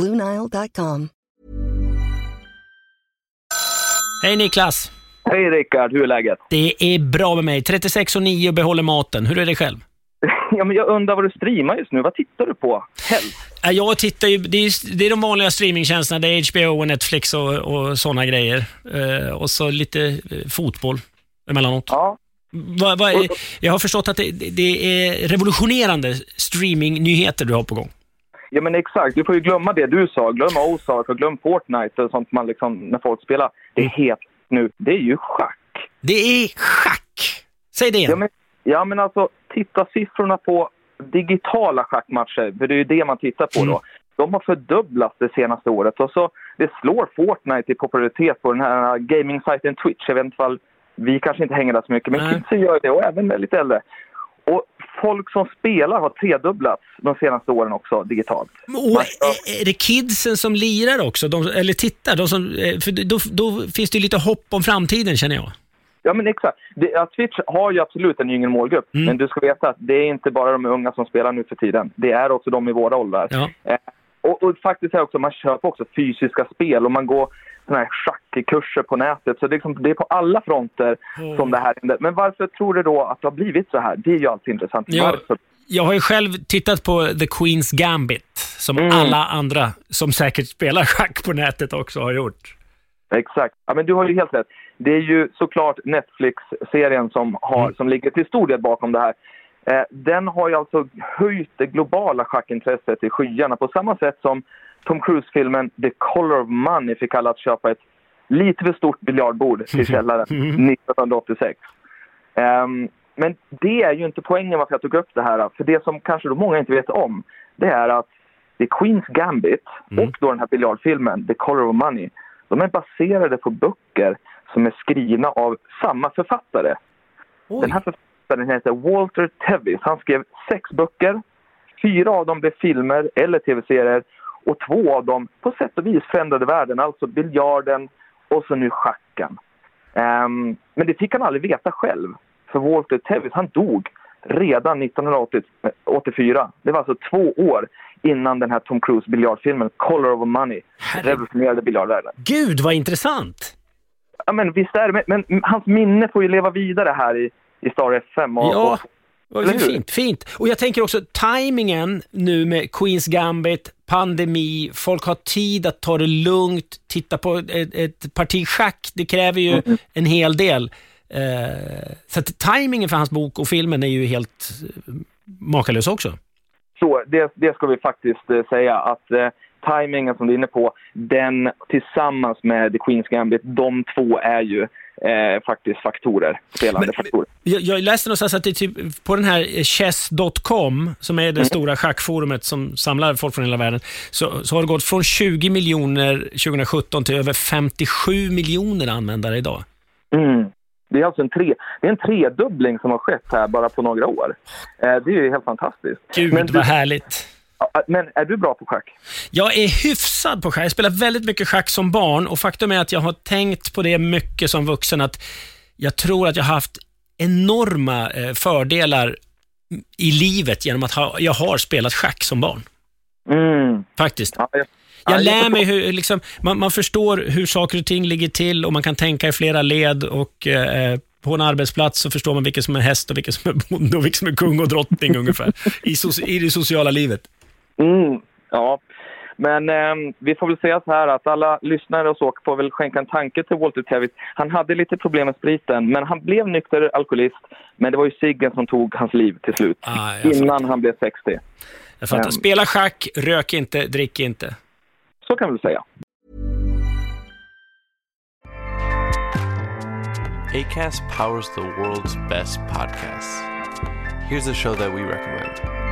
BlueNile.com. Hej Niklas! Hej Rickard, hur är läget? Det är bra med mig. 36 och 9 och behåller maten. Hur är det själv? Ja, men jag undrar vad du streamar just nu. Vad tittar du på helst? Ja, Jag tittar ju, det är, det är de vanliga streamingtjänsterna. Det är HBO och Netflix och, och sådana grejer. Eh, och så lite eh, fotboll emellanåt. Ja. Va, va, jag har förstått att det, det är revolutionerande streamingnyheter du har på gång. Ja, men exakt. Du får ju glömma det du sa. Glöm Ozark och glöm Fortnite och sånt man liksom, när folk spelar. Det är helt nu. Det är ju schack. Det är schack! Säg det Ja, igen. men, ja, men alltså titta siffrorna på digitala schackmatcher, för det är ju det man tittar på då. De har fördubblats det senaste året och så det slår Fortnite i popularitet på den här gaming-sajten Twitch. Jag vet inte ifall vi kanske inte hänger där så mycket, men kidsen gör det och även lite äldre. Folk som spelar har tredubblats de senaste åren också digitalt. Och är- är det kidsen som lirar också? De, eller tittar? De som, eh, för då, då finns det lite hopp om framtiden känner jag. Ja, men exakt. Det, Twitch har ju absolut en yngre målgrupp, Mm. men du ska veta att det är inte bara de unga som spelar nu för tiden. Det är också de i våra åldrar. Ja. Eh, och, och faktiskt är också, man köper också fysiska spel och man går såna här schackkurser på nätet. Så det är, liksom, det är på alla fronter som det här händer. Men varför tror du då att det har blivit så här? Det är ju alltid intressant. Ja. Varför? Jag har ju själv tittat på The Queen's Gambit, som Mm. alla andra som säkert spelar schack på nätet också har gjort. Exakt. Ja, men du har ju helt rätt. Det är ju såklart Netflix-serien som, har, Mm. som ligger till stor del bakom det här. Eh, den har ju alltså höjt det globala schackintresset i skyarna på samma sätt som Tom Cruise-filmen The Color of Money fick alla att köpa ett lite för stort biljardbord till källaren 1986. Ehm, men det är ju inte poängen varför jag tog upp det här. För det som kanske då många inte vet om, det är att The Queen's Gambit och då den här biljardfilmen The Color of Money, de är baserade på böcker som är skrivna av samma författare. Den här författaren heter Walter Tevis. Han skrev sex böcker. Fyra av dem blev filmer eller tv-serier och två av dem på sätt och vis förändrade världen, alltså biljarden och så nu schacken. Ehm, men det fick han aldrig veta själv. För Walter Tevis, han dog redan 1984. Det var alltså två år innan den här Tom Cruise biljardfilmen Color of Money Herre- revolutionerade biljardvärlden. Gud vad intressant! Ja, men visst är det, men, men hans minne får ju leva vidare här i, i Star FM. Och, Ja, och, fint, fint. Och jag tänker också tajmingen nu med Queen's Gambit, pandemi, folk har tid att ta det lugnt, titta på ett, ett parti schack, det kräver ju Mm. en hel del. Eh, så att tajmingen för hans bok och filmen är ju helt eh, makalös också. så det, det ska vi faktiskt eh, säga att timingen som du är inne på, den tillsammans med The Queen's Gambit, de två är ju eh, faktiskt faktorer, spelande Men- faktorer. Jag, jag läste någonstans att det typ på den här chess.com, som är det Mm. stora schackforumet som samlar folk från hela världen, så, så har det gått från 20 miljoner 2017 till över 57 miljoner användare idag. Mm. Det är alltså en, tre, det är en tredubbling som har skett här bara på några år. Eh, det är ju helt fantastiskt. Gud men, vad härligt. Ja, men är du bra på schack? Jag är hyfsad på schack. Jag spelar väldigt mycket schack som barn och faktum är att jag har tänkt på det mycket som vuxen att jag tror att jag har haft enorma eh, fördelar i livet genom att ha, jag har spelat schack som barn. Mm. Faktiskt. Ja, jag, Jag ja, lär mig hur, liksom, man, man förstår hur saker och ting ligger till och man kan tänka i flera led och eh, på en arbetsplats så förstår man vilken som är häst och vilken som är bonde och vilken som är kung och drottning ungefär i, so- i det sociala livet. Mm, ja, men ehm, vi får väl säga så här att alla lyssnare och så får väl skänka en tanke till Walter Tevis. Han hade lite problem med spriten, men han blev nykter alkoholist. Men det var ju ciggen som tog hans liv till slut, Ah, innan han blev 60. Jag fattar. Ehm. Spela schack, rök inte, drick inte. Så kan vi säga. ACAST powers the world's best podcasts. Here's a show that we recommend.